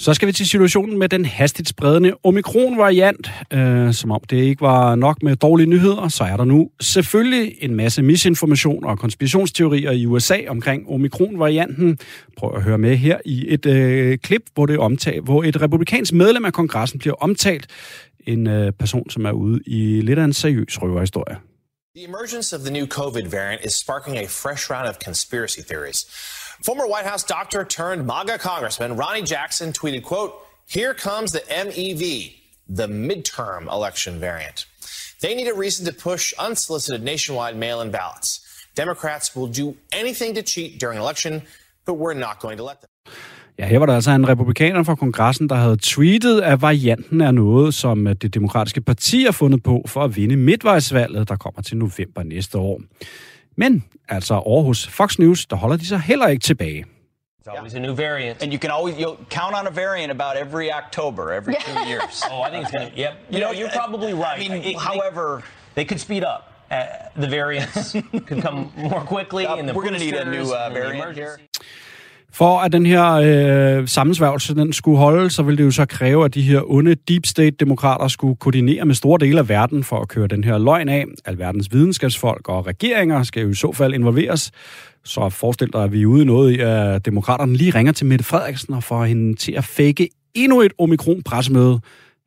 Så skal vi til situationen med den hastigt spredende omikron-variant. Øh, som om det ikke var nok med dårlige nyheder, så er der nu selvfølgelig en masse misinformation og konspirationsteorier i USA omkring omikron-varianten. Prøv at høre med her i et øh, klip, hvor, det er omtalt, hvor et republikansk medlem af kongressen bliver omtalt. En øh, person, som er ude i lidt af en seriøs røverhistorie. The emergence of the new COVID variant is sparking a fresh round of conspiracy theories. Former White House doctor turned MAGA congressman Ronnie Jackson tweeted, quote, here comes the MEV, the midterm election variant. They need a reason to push unsolicited nationwide mail in ballots. Democrats will do anything to cheat during election, but we're not going to let them. Ja, her var der altså en republikaner fra kongressen, der havde tweetet, at varianten er noget, som øh, det demokratiske parti har fundet på for at vinde midtvejsvalget, der kommer til november næste år. Men altså over hos Fox News, der holder de sig heller ikke tilbage. It's always a new variant. And you can always you'll count on a variant about every October, every two years. oh, I think it's going to, yep. You know, you're probably right. I mean, It- however, they could speed up. Uh, the variants could come more quickly. Uh, in the we're gonna need a new, uh, and variant here. For at den her øh, sammensværgelse den skulle holde, så ville det jo så kræve, at de her onde deep state-demokrater skulle koordinere med store dele af verden for at køre den her løgn af. Alverdens videnskabsfolk og regeringer skal jo i så fald involveres. Så forestil dig, at vi er ude i noget i, at demokraterne lige ringer til Mette Frederiksen og får hende til at fake endnu et omikron-pressemøde.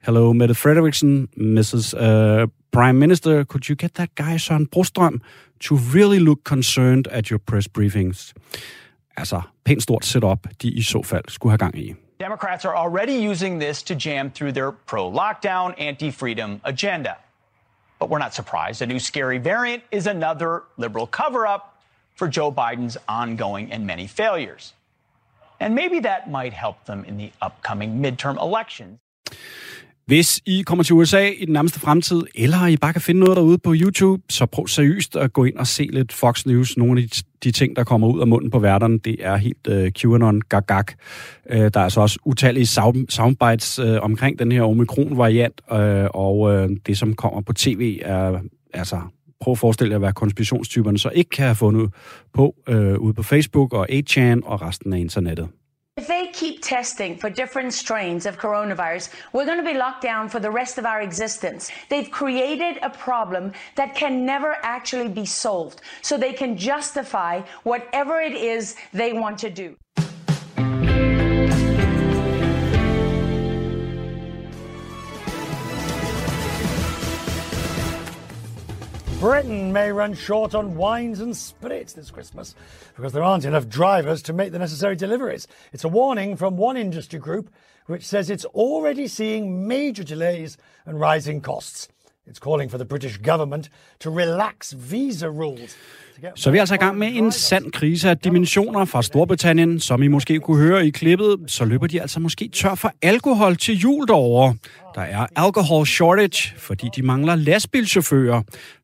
Hello, Mette Frederiksen, Mrs. Uh, øh, Prime Minister, could you get that guy Søren Brostrøm to really look concerned at your press briefings? Altså, pænt stort setup, de i så fald skulle have gang i. Democrats are already using this to jam through their pro lockdown, anti freedom agenda. But we're not surprised. A new scary variant is another liberal cover up for Joe Biden's ongoing and many failures. And maybe that might help them in the upcoming midterm elections. Hvis I kommer til USA i den nærmeste fremtid, eller I bare kan finde noget derude på YouTube, så prøv seriøst at gå ind og se lidt Fox News. Nogle af de, de ting, der kommer ud af munden på værterne, det er helt øh, QAnon gag Øh, Der er altså også utallige sound, soundbites øh, omkring den her omikron-variant, øh, og øh, det, som kommer på tv, er altså prøv at forestille jer, hvad konspirationstyperne så ikke kan have fundet på øh, ude på Facebook og 8chan og resten af internettet. Keep testing for different strains of coronavirus, we're going to be locked down for the rest of our existence. They've created a problem that can never actually be solved, so they can justify whatever it is they want to do. Britain may run short on wines and spirits this Christmas because there aren't enough drivers to make the necessary deliveries. It's a warning from one industry group which says it's already seeing major delays and rising costs. It's calling for the British government to relax visa rules. Så vi er altså i gang med en sand krise af dimensioner fra Storbritannien. Som I måske kunne høre i klippet, så løber de altså måske tør for alkohol til jul derovre. Der er alcohol shortage, fordi de mangler lastbilchauffører,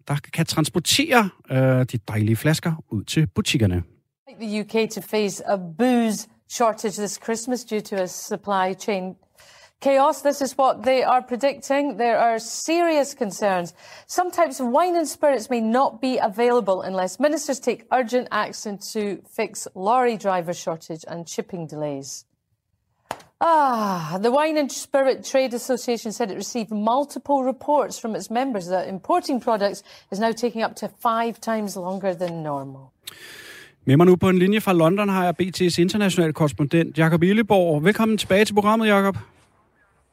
der kan transportere øh, de dejlige flasker ud til butikkerne. the UK to face a booze shortage this Christmas due to a supply chain chaos. This is what they are predicting. There are serious concerns. Some types of wine and spirits may not be available unless ministers take urgent action to fix lorry driver shortage and shipping delays. Ah, the Wine and Spirit Trade Association said it received multiple reports from its members that importing products is now taking up to five times longer than normal. Med mig nu på en linje fra London har jeg BT's internationale korrespondent Jakob Illeborg. Velkommen tilbage til programmet, Jakob.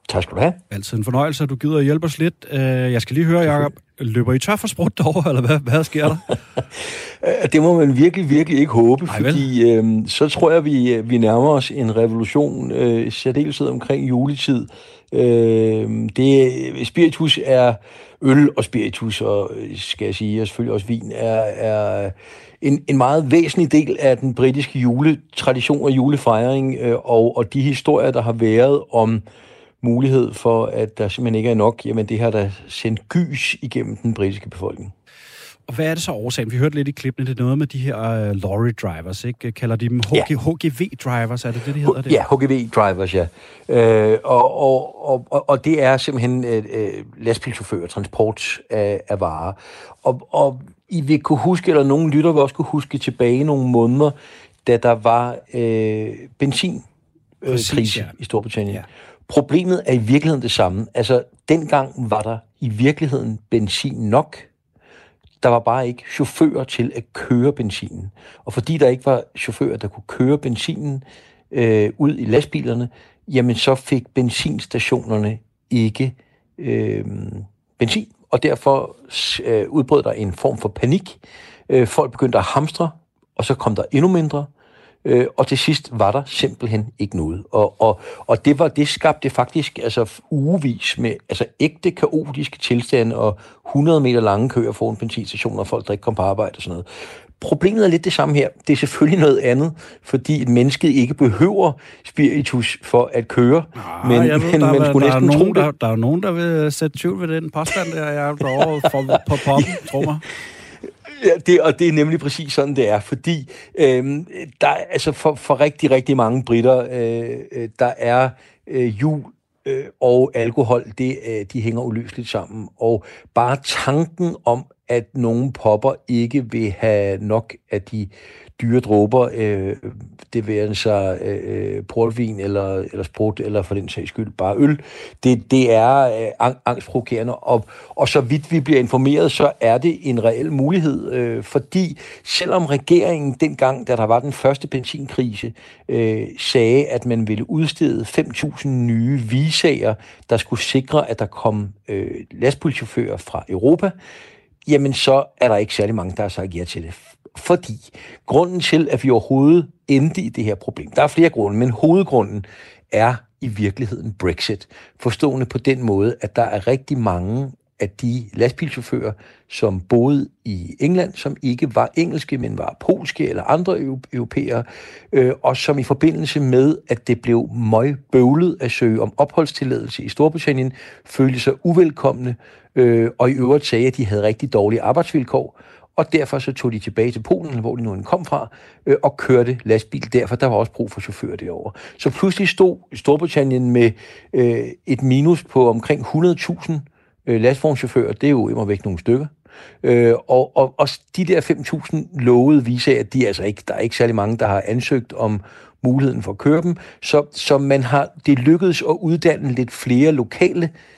Tak skal du have. Altid en fornøjelse, at du gider at hjælpe os lidt. Øh, Jeg skal lige høre, Jakob, løber I tør for sprut derovre, eller hvad, hvad sker der? Øh, Det må man virkelig, virkelig ikke håbe, Ej, fordi øh, så tror jeg, vi, øh, vi nærmer os en revolution, øh, særdeleshed omkring juletid. Øh, det, spiritus er øl og spiritus, og øh, skal jeg sige, og selvfølgelig også vin, er, er en, en meget væsentlig del af den britiske juletradition og julefejring, øh, og, og de historier, der har været om mulighed for, at der simpelthen ikke er nok, jamen det har der sendt gys igennem den britiske befolkning. Og hvad er det så årsagen? Vi hørte lidt i klippene, det er noget med de her uh, lorry drivers, ikke? Kalder de dem HG, ja. HGV drivers, er det det, de hedder? Det? Ja, HGV drivers, ja. Øh, og, og, og, og, det er simpelthen øh, øh, lastbilchauffører, transport af, af varer. Og, og I vil kunne huske, eller nogle lytter vil også kunne huske tilbage nogle måneder, da der var øh, benzin øh, Præcis, ja. i Storbritannien. Ja. Problemet er i virkeligheden det samme. Altså, dengang var der i virkeligheden benzin nok. Der var bare ikke chauffører til at køre benzinen. Og fordi der ikke var chauffører, der kunne køre benzinen øh, ud i lastbilerne, jamen så fik benzinstationerne ikke øh, benzin. Og derfor øh, udbrød der en form for panik. Øh, folk begyndte at hamstre, og så kom der endnu mindre øh, og til sidst var der simpelthen ikke noget. Og, og, og det var det skabte faktisk altså ugevis med altså ægte kaotiske tilstande og 100 meter lange køer foran benzinstationer, og folk der ikke kom på arbejde og sådan noget. Problemet er lidt det samme her. Det er selvfølgelig noget andet, fordi et menneske ikke behøver spiritus for at køre. Ah, men, ved, men der, man skulle der, næsten er nogen, tro det. Der, der er nogen, der vil sætte tvivl ved den påstand, der jeg er derovre for, på poppen, tror mig. Ja, det, og det er nemlig præcis sådan, det er, fordi øh, der altså for, for rigtig, rigtig mange britter, øh, øh, der er øh, jul øh, og alkohol, det, øh, de hænger uløseligt sammen. Og bare tanken om, at nogle popper ikke vil have nok af de dyre dråber, øh, det vil altså øh, portvin eller, eller sprut, eller for den sags skyld bare øl, det, det er øh, angstprovokerende. Og, og så vidt vi bliver informeret, så er det en reel mulighed, øh, fordi selvom regeringen dengang, da der var den første benzinkrise, øh, sagde, at man ville udstede 5.000 nye visager, der skulle sikre, at der kom øh, lastbilchauffører fra Europa, jamen så er der ikke særlig mange, der har sagt ja til det. Fordi grunden til, at vi overhovedet endte i det her problem, der er flere grunde, men hovedgrunden er i virkeligheden Brexit. Forstående på den måde, at der er rigtig mange af de lastbilchauffører, som boede i England, som ikke var engelske, men var polske eller andre europæere, øh, og som i forbindelse med, at det blev møgbøvlet at søge om opholdstilladelse i Storbritannien, følte sig uvelkomne, øh, og i øvrigt sagde, at de havde rigtig dårlige arbejdsvilkår, og derfor så tog de tilbage til Polen, hvor de nu kom fra, øh, og kørte lastbil derfor. Der var også brug for chauffører derovre. Så pludselig stod Storbritannien med øh, et minus på omkring 100.000 øh, lastvognschauffører. Det er jo immer væk nogle stykker. Øh, og, og, og de der 5.000 lovede viser, at de altså ikke, der er ikke særlig mange, der har ansøgt om muligheden for at køre dem. Så, så man har, det lykkedes at uddanne lidt flere lokale øh,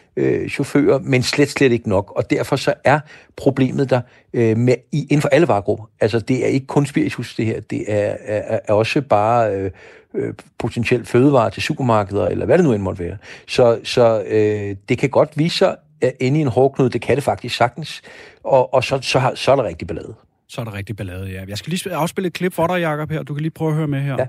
chauffører, men slet, slet ikke nok. Og derfor så er problemet der øh, med, i, inden for alle varegrupper. Altså, det er ikke kun spiritus, det her. Det er, er, er også bare øh, øh, potentielt fødevarer til supermarkeder, eller hvad det nu end måtte være. Så, så øh, det kan godt vise sig at ende i en hårdknude. Det kan det faktisk sagtens. Og, og så, så, har, så er der rigtig ballade. Så er der rigtig ballade, ja. Jeg skal lige afspille et klip for dig, Jacob, her. Du kan lige prøve at høre med her. Ja.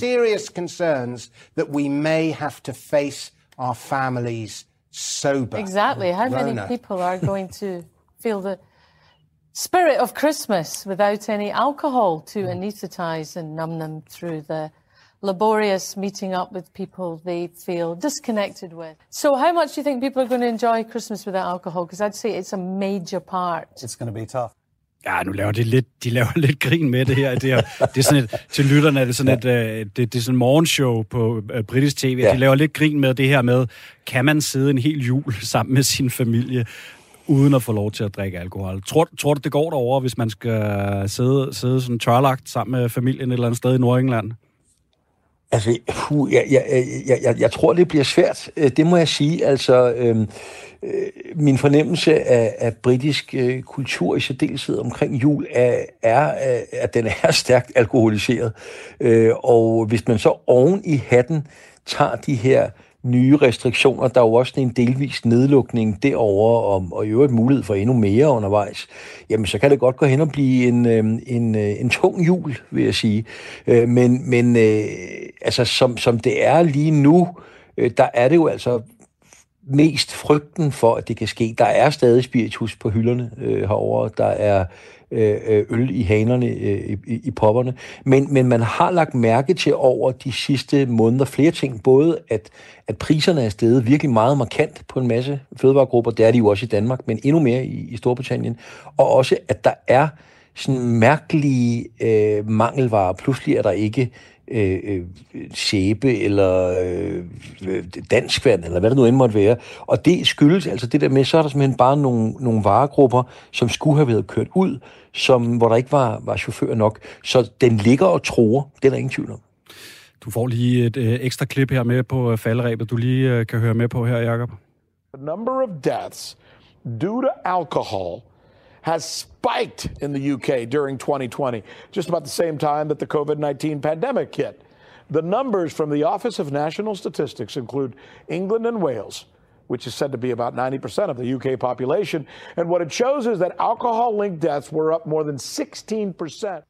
Serious concerns that we may have to face our families sober. Exactly. How Rona. many people are going to feel the spirit of Christmas without any alcohol to mm. anesthetize and numb them through the laborious meeting up with people they feel disconnected with. So, how much do you think people are going to enjoy Christmas without alcohol? Because I'd say it's a major part. It's going to be tough. Ja, nu laver de lidt, de laver lidt grin med det her. Det, her, det er sådan et, til lytterne er det sådan et, uh, det, det er sådan morgenshow på uh, britisk tv. Ja. De laver lidt grin med det her med, kan man sidde en hel jul sammen med sin familie, uden at få lov til at drikke alkohol. Tror, tror du, det går derover, hvis man skal sidde, sidde sådan tørlagt sammen med familien et eller andet sted i Nordengland? Altså, puh, jeg, jeg, jeg, jeg, jeg tror, det bliver svært. Øh, det må jeg sige. Altså, øhm, øh, min fornemmelse af, af britisk øh, kultur i særdeleshed omkring jul er, er, øh, at den er stærkt alkoholiseret. Øh, og hvis man så oven i hatten tager de her nye restriktioner. Der er jo også en delvis nedlukning derover og, og i øvrigt mulighed for endnu mere undervejs. Jamen, så kan det godt gå hen og blive en, øhm, en, øh, en tung jul, vil jeg sige. Øh, men men øh, altså, som, som det er lige nu, der er det jo altså mest frygten for, at det kan ske. Der er stadig spiritus på hylderne øh, herovre. Der er øh, Øh, øh, øl i hanerne øh, i, i popperne. Men, men man har lagt mærke til over de sidste måneder flere ting. Både at, at priserne er steget virkelig meget markant på en masse fødevaregrupper. Det er de jo også i Danmark, men endnu mere i, i Storbritannien. Og også, at der er sådan mærkelige øh, mangelvarer. Pludselig er der ikke øh, øh, sæbe eller øh, dansk vand, eller hvad det nu end måtte være. Og det skyldes altså det der med, så er der simpelthen bare nogle, nogle varegrupper, som skulle have været kørt ud, som, hvor der ikke var, var chauffører nok. Så den ligger og tror, det er der ingen tvivl om. Du får lige et øh, ekstra klip her med på øh, faldrebet, du lige øh, kan høre med på her, Jacob. The number of deaths due to alcohol has spiked in the UK during 2020, just about the same time that the COVID 19 pandemic hit. The numbers from the Office of National Statistics include England and Wales, which is said to be about 90% of the UK population. And what it shows is that alcohol linked deaths were up more than 16%.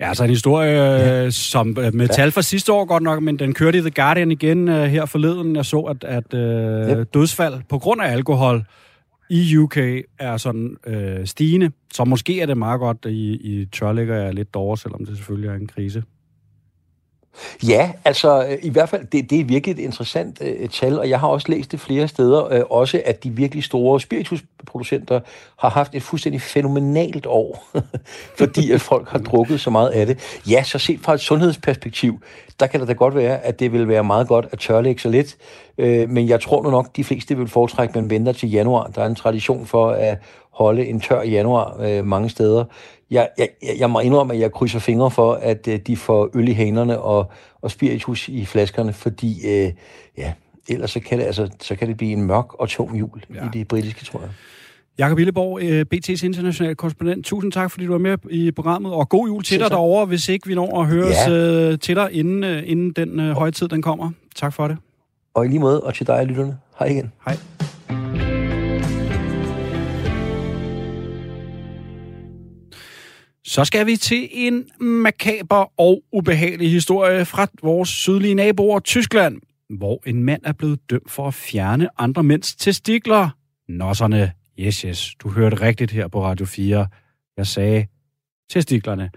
Ja, altså en historie, ja. som øh, med tal fra sidste år godt nok, men den kørte i The Guardian igen uh, her forleden. Jeg så, at, at yep. dødsfald på grund af alkohol i UK er sådan øh, stigende. Så måske er det meget godt, i, i tør ligger jeg lidt dårligere, selvom det selvfølgelig er en krise. Ja, altså øh, i hvert fald, det, det er virkelig et interessant øh, tal, og jeg har også læst det flere steder, øh, også at de virkelig store spiritusproducenter har haft et fuldstændig fænomenalt år, fordi at folk har drukket så meget af det. Ja, så set fra et sundhedsperspektiv, der kan det da godt være, at det vil være meget godt at tørlægge sig lidt, øh, men jeg tror nu nok, de fleste vil foretrække, at man venter til januar. Der er en tradition for at holde en tør januar øh, mange steder jeg, jeg, jeg må indrømme, at jeg krydser fingre for, at øh, de får øl i hanerne og, og spiritus i flaskerne, fordi øh, ja, ellers så kan, det, altså, så kan det blive en mørk og tung jul ja. i det britiske, tror jeg. Jakob Illeborg, øh, BT's internationale korrespondent. Tusind tak, fordi du var med i programmet, og god jul til dig derovre, hvis ikke vi når at høre ja. Øh, til dig, inden, øh, inden den højtid den kommer. Tak for det. Og i lige måde, og til dig, lytterne. Hej igen. Hej. Så skal vi til en makaber og ubehagelig historie fra vores sydlige naboer Tyskland, hvor en mand er blevet dømt for at fjerne andre mænds testikler. Nosserne. Yes, yes. Du hørte rigtigt her på Radio 4. Jeg sagde testiklerne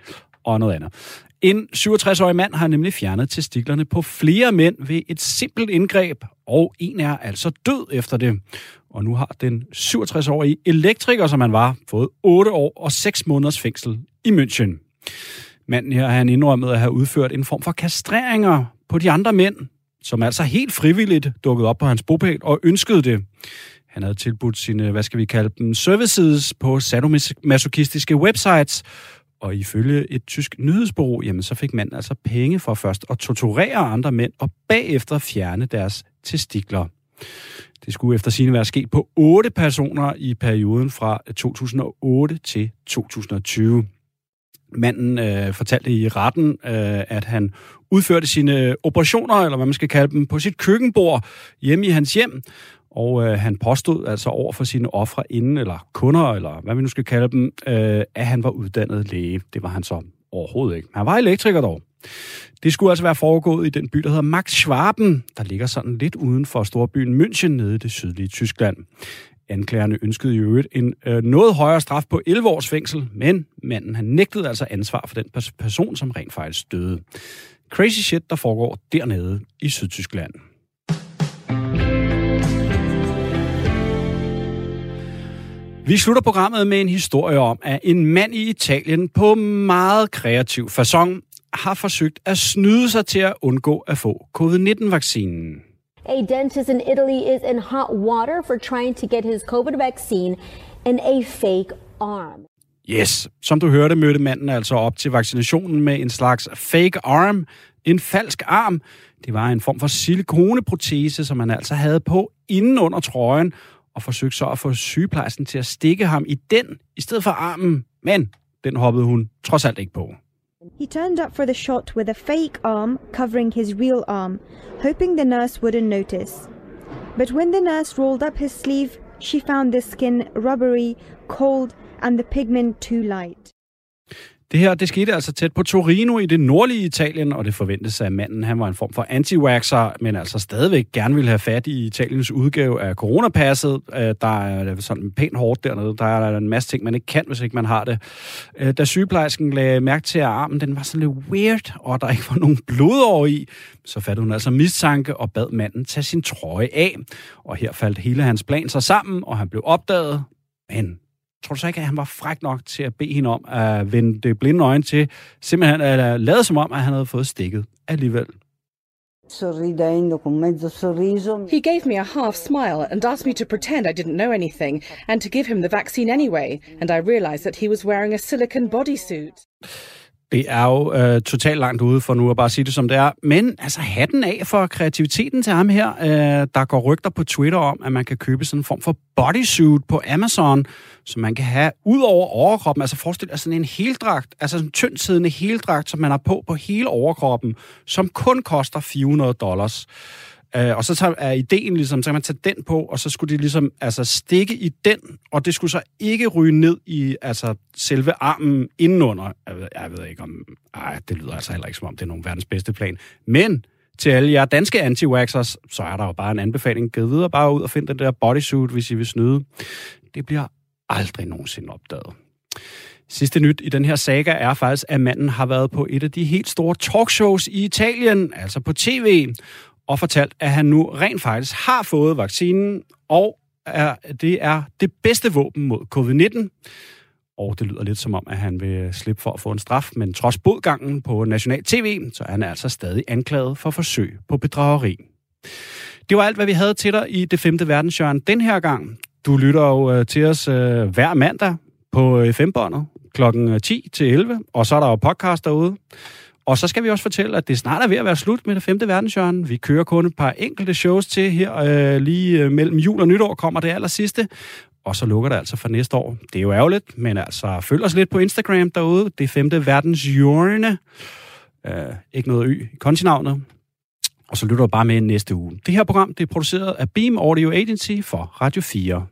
og noget andet. En 67-årig mand har nemlig fjernet testiklerne på flere mænd ved et simpelt indgreb, og en er altså død efter det. Og nu har den 67-årige elektriker, som han var, fået 8 år og 6 måneders fængsel i München. Manden her har han indrømmet at have udført en form for kastreringer på de andre mænd, som altså helt frivilligt dukkede op på hans bopæl og ønskede det. Han havde tilbudt sine, hvad skal vi kalde dem, services på sadomasochistiske websites, og ifølge et tysk nyhedsbureau, jamen så fik manden altså penge for først at torturere andre mænd og bagefter fjerne deres testikler. Det skulle efter sine være sket på otte personer i perioden fra 2008 til 2020. Manden øh, fortalte i retten, øh, at han udførte sine operationer, eller hvad man skal kalde dem, på sit køkkenbord hjemme i hans hjem. Og øh, han påstod altså over for sine ofre inden, eller kunder, eller hvad vi nu skal kalde dem, øh, at han var uddannet læge. Det var han så overhovedet ikke. Han var elektriker dog. Det skulle altså være foregået i den by, der hedder Max Schwaben, der ligger sådan lidt uden for storbyen München nede i det sydlige Tyskland. Anklagerne ønskede i øvrigt en øh, noget højere straf på 11 års fængsel, men manden han nægtede altså ansvar for den person, som rent faktisk døde. Crazy shit, der foregår dernede i Sydtyskland. Vi slutter programmet med en historie om, at en mand i Italien på meget kreativ façon har forsøgt at snyde sig til at undgå at få covid-19-vaccinen. A dentist in Italy is in hot water for trying to get his COVID vaccine in a fake arm. Yes, som du hørte, mødte manden altså op til vaccinationen med en slags fake arm, en falsk arm. Det var en form for silikoneprotese, som han altså havde på inden under trøjen, og forsøgte så at få sygeplejersken til at stikke ham i den, i stedet for armen. Men den hoppede hun trods alt ikke på. He turned up for the shot with a fake arm covering his real arm, hoping the nurse wouldn't notice. But when the nurse rolled up his sleeve, she found the skin rubbery, cold, and the pigment too light. Det her, det skete altså tæt på Torino i det nordlige Italien, og det forventes, at manden han var en form for anti-waxer, men altså stadigvæk gerne ville have fat i Italiens udgave af coronapasset. Øh, der er sådan pænt hårdt dernede. Der er en masse ting, man ikke kan, hvis ikke man har det. Øh, da sygeplejersken lagde mærke til, at armen den var sådan lidt weird, og der ikke var nogen blod over i, så fattede hun altså mistanke og bad manden tage sin trøje af. Og her faldt hele hans plan sig sammen, og han blev opdaget. Men tror du så ikke, at han var fræk nok til at bede hende om at vende det blinde øjne til, simpelthen at lade som om, at han havde fået stikket alligevel? He gave me a half smile and asked me to pretend I didn't know anything and to give him the vaccine anyway, and I realized that he was wearing a silicon bodysuit. Det er jo øh, totalt langt ude for nu at bare sige det som det er. Men altså hatten af for kreativiteten til ham her. Øh, der går rygter på Twitter om, at man kan købe sådan en form for bodysuit på Amazon, som man kan have ud over overkroppen. Altså forestil dig sådan en heldragt, altså en tyndsiddende heldragt, som man har på på hele overkroppen, som kun koster 400 dollars. Øh, og så tager, er ideen ligesom, så kan man tage den på, og så skulle de ligesom altså, stikke i den, og det skulle så ikke ryge ned i altså, selve armen indenunder. Jeg ved, jeg ved ikke om... Ej, det lyder altså heller ikke som om, det er nogen verdens bedste plan. Men til alle jer danske anti så er der jo bare en anbefaling. Giv videre bare ud og find den der bodysuit, hvis I vil snyde. Det bliver aldrig nogensinde opdaget. Sidste nyt i den her saga er faktisk, at manden har været på et af de helt store talkshows i Italien, altså på tv, og fortalt, at han nu rent faktisk har fået vaccinen, og er, det er det bedste våben mod covid-19. Og det lyder lidt som om, at han vil slippe for at få en straf, men trods bodgangen på national tv, så er han altså stadig anklaget for forsøg på bedrageri. Det var alt, hvad vi havde til dig i det femte verdenshjørne den her gang. Du lytter jo øh, til os øh, hver mandag på øh, FM-båndet klokken 10 til 11, og så er der jo podcast derude. Og så skal vi også fortælle, at det snart er ved at være slut med det femte verdenshjørne. Vi kører kun et par enkelte shows til her. Øh, lige øh, mellem jul og nytår kommer det aller sidste. Og så lukker det altså for næste år. Det er jo ærgerligt, men altså følg os lidt på Instagram derude. Det femte verdenshjørne. Øh, ikke noget y i kontinavnet. Og så lytter du bare med næste uge. Det her program det er produceret af Beam Audio Agency for Radio 4.